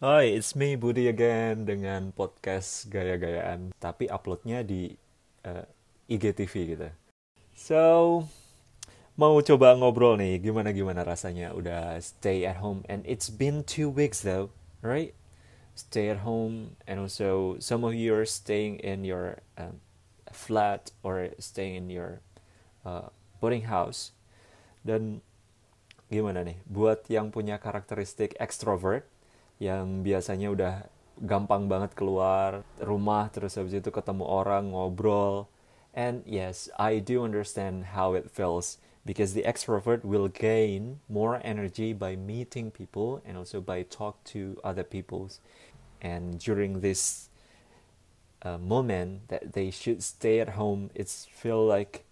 Hai, it's me Budi again dengan podcast gaya-gayaan, tapi uploadnya di uh, IGTV gitu. So, mau coba ngobrol nih, gimana-gimana rasanya udah stay at home and it's been two weeks though, right? Stay at home and also some of you are staying in your um, flat or staying in your uh, boarding house. Dan gimana nih, buat yang punya karakteristik extrovert, yang biasanya udah gampang banget keluar rumah terus habis itu ketemu orang ngobrol. And yes I do understand how it feels because the extrovert will gain more energy by meeting people and also by talk to other people. And during this uh, moment that they should stay at home it's feel like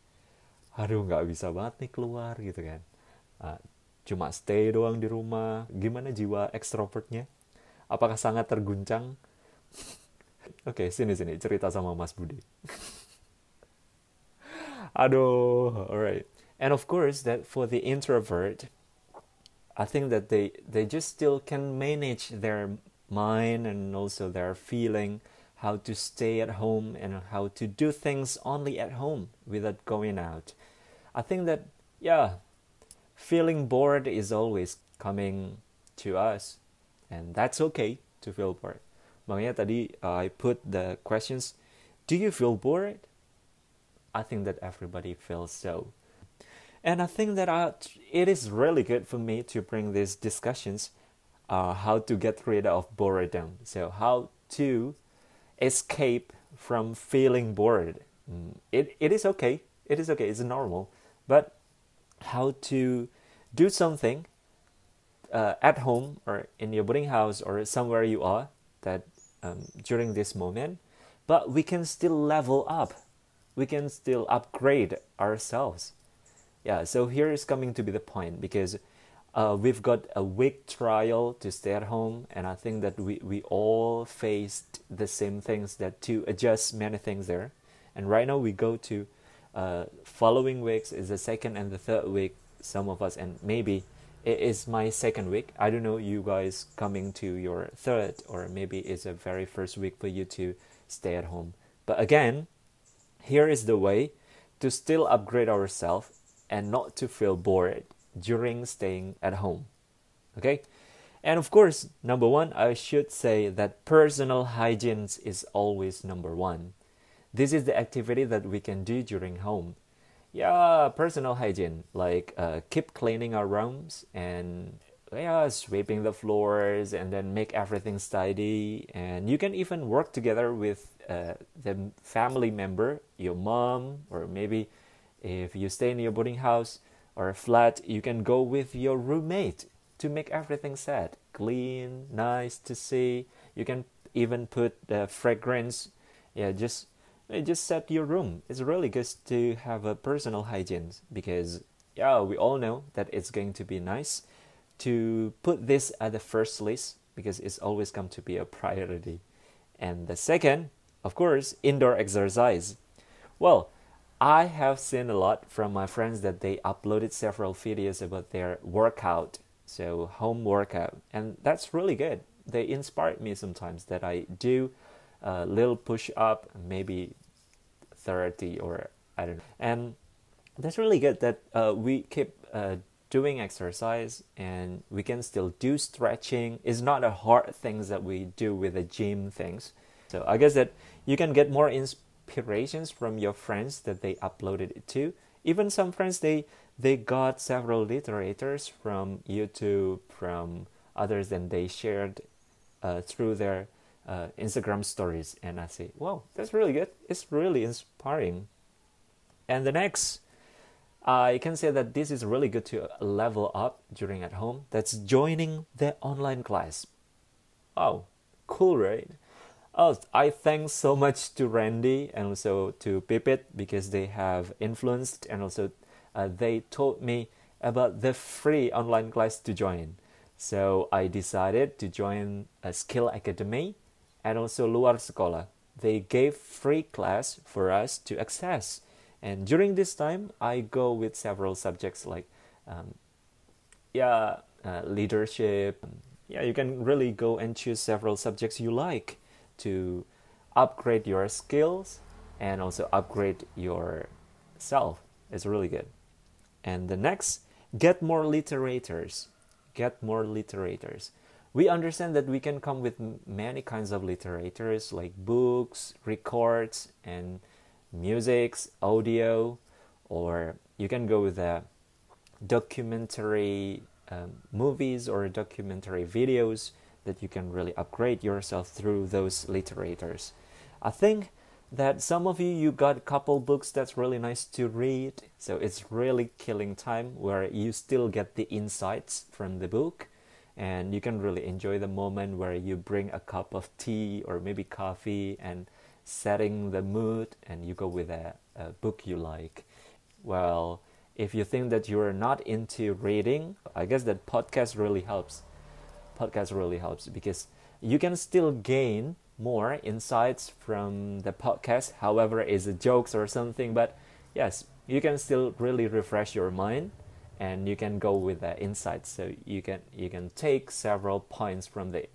aduh nggak bisa banget nih keluar gitu kan. Uh, cuma stay doang di rumah. Gimana jiwa extrovertnya Apakah sangat terguncang? Oke, okay, sini-sini cerita sama Mas Budi. Aduh, alright. And of course that for the introvert, I think that they they just still can manage their mind and also their feeling how to stay at home and how to do things only at home without going out. I think that yeah, feeling bored is always coming to us and that's okay to feel bored. Makanya tadi uh, I put the questions, do you feel bored? I think that everybody feels so. And I think that I, uh, it is really good for me to bring these discussions uh, how to get rid of boredom. So, how to escape from feeling bored. Mm, it, it is okay. It is okay. It's normal. But how to do something uh, at home or in your boarding house or somewhere you are that um, during this moment but we can still level up. We can still upgrade ourselves. Yeah so here is coming to be the point because uh, we've got a week trial to stay at home and i think that we, we all faced the same things that to adjust many things there. And right now we go to uh, following weeks is the second and the third week some of us and maybe it is my second week. I don't know you guys coming to your third or maybe it's a very first week for you to stay at home. But again, here is the way to still upgrade ourselves and not to feel bored during staying at home. Okay? And of course, number one, I should say that personal hygiene is always number one. This is the activity that we can do during home yeah, personal hygiene, like uh, keep cleaning our rooms and yeah, sweeping the floors and then make everything tidy. And you can even work together with uh, the family member, your mom, or maybe if you stay in your boarding house or a flat, you can go with your roommate to make everything set, clean, nice to see. You can even put the fragrance, yeah, just just set your room. It's really good to have a personal hygiene because yeah, we all know that it's going to be nice to put this at the first list because it's always come to be a priority. And the second, of course, indoor exercise. Well, I have seen a lot from my friends that they uploaded several videos about their workout, so home workout, and that's really good. They inspired me sometimes that I do a little push up, maybe 30 or I don't know. And that's really good that uh, we keep uh, doing exercise and we can still do stretching. It's not a hard things that we do with the gym things. So I guess that you can get more inspirations from your friends that they uploaded it to. Even some friends they they got several literators from YouTube, from others, and they shared uh, through their uh, Instagram stories, and I say, wow, that's really good. It's really inspiring. And the next, I can say that this is really good to level up during at home. That's joining the online class. Oh, cool, right? Oh, I thank so much to Randy and also to Pipit because they have influenced and also uh, they told me about the free online class to join. So I decided to join a skill academy and also luar sekolah. They gave free class for us to access. And during this time, I go with several subjects like, um, yeah, uh, leadership, yeah, you can really go and choose several subjects you like to upgrade your skills and also upgrade yourself. It's really good. And the next, get more literators. Get more literators. We understand that we can come with many kinds of literators like books, records, and musics, audio, or you can go with the documentary um, movies or documentary videos that you can really upgrade yourself through those literators. I think that some of you you got a couple books that's really nice to read so it's really killing time where you still get the insights from the book and you can really enjoy the moment where you bring a cup of tea or maybe coffee and setting the mood and you go with a, a book you like. Well if you think that you're not into reading i guess that podcast really helps. Podcast really helps because you can still gain more insights from the podcast however is it jokes or something but yes you can still really refresh your mind and you can go with the insights so you can you can take several points from the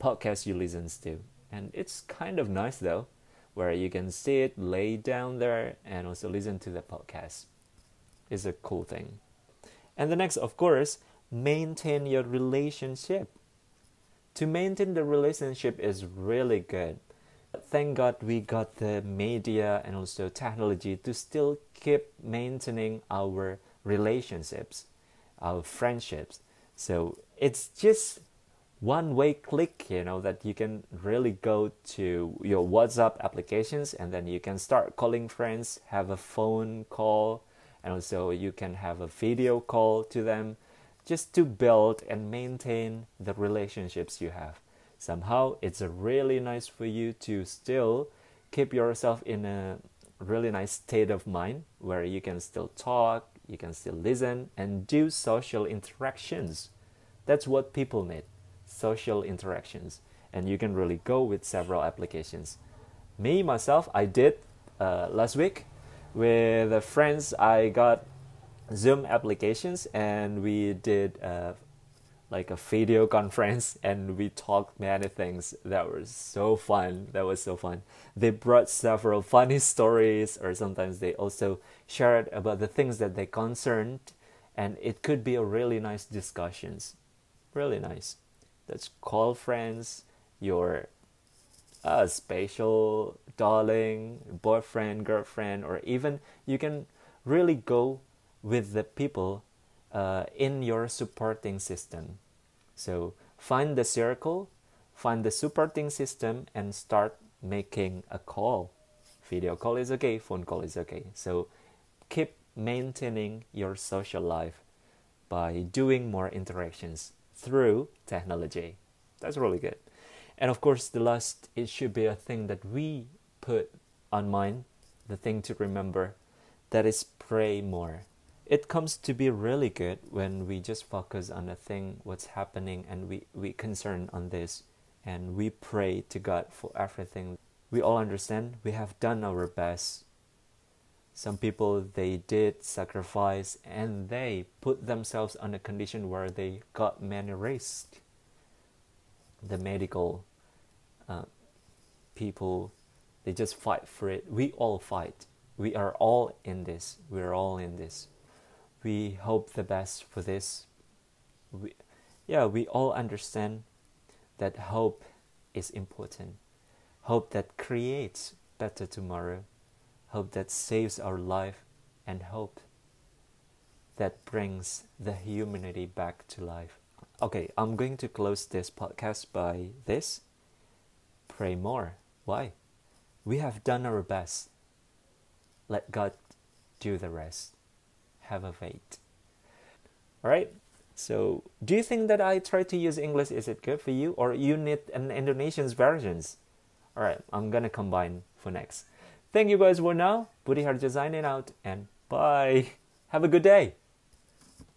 podcast you listen to. And it's kind of nice though where you can sit lay down there and also listen to the podcast. Is a cool thing. And the next of course maintain your relationship. To maintain the relationship is really good. Thank God we got the media and also technology to still keep maintaining our relationships, our friendships. So it's just one way click, you know, that you can really go to your WhatsApp applications and then you can start calling friends, have a phone call, and also you can have a video call to them just to build and maintain the relationships you have. Somehow it's really nice for you to still keep yourself in a really nice state of mind where you can still talk, you can still listen, and do social interactions. That's what people need social interactions. And you can really go with several applications. Me, myself, I did uh, last week with friends. I got Zoom applications and we did uh, like a video conference and we talked many things that were so fun. That was so fun. They brought several funny stories or sometimes they also shared about the things that they concerned and it could be a really nice discussions. Really nice. Let's call friends, your uh, special darling, boyfriend, girlfriend, or even you can really go with the people uh, in your supporting system. So find the circle, find the supporting system, and start making a call. Video call is okay, phone call is okay. So keep maintaining your social life by doing more interactions through technology. That's really good. And of course, the last, it should be a thing that we put on mind, the thing to remember, that is pray more it comes to be really good when we just focus on a thing what's happening and we we concern on this and we pray to god for everything. We all understand we have done our best. Some people they did sacrifice and they put themselves on a condition where they got many risks. The medical uh, people they just fight for it. We all fight. We are all in this. We're all in this we hope the best for this. We, yeah, we all understand that hope is important. Hope that creates better tomorrow. Hope that saves our life and hope that brings the humanity back to life. Okay, I'm going to close this podcast by this. Pray more. Why? We have done our best. Let God do the rest have a fate. All right. So, do you think that I try to use English? Is it good for you, or you need an Indonesian's versions? All right, I'm gonna combine for next. Thank you guys for now. Budi Harjo signing out, and bye. Have a good day.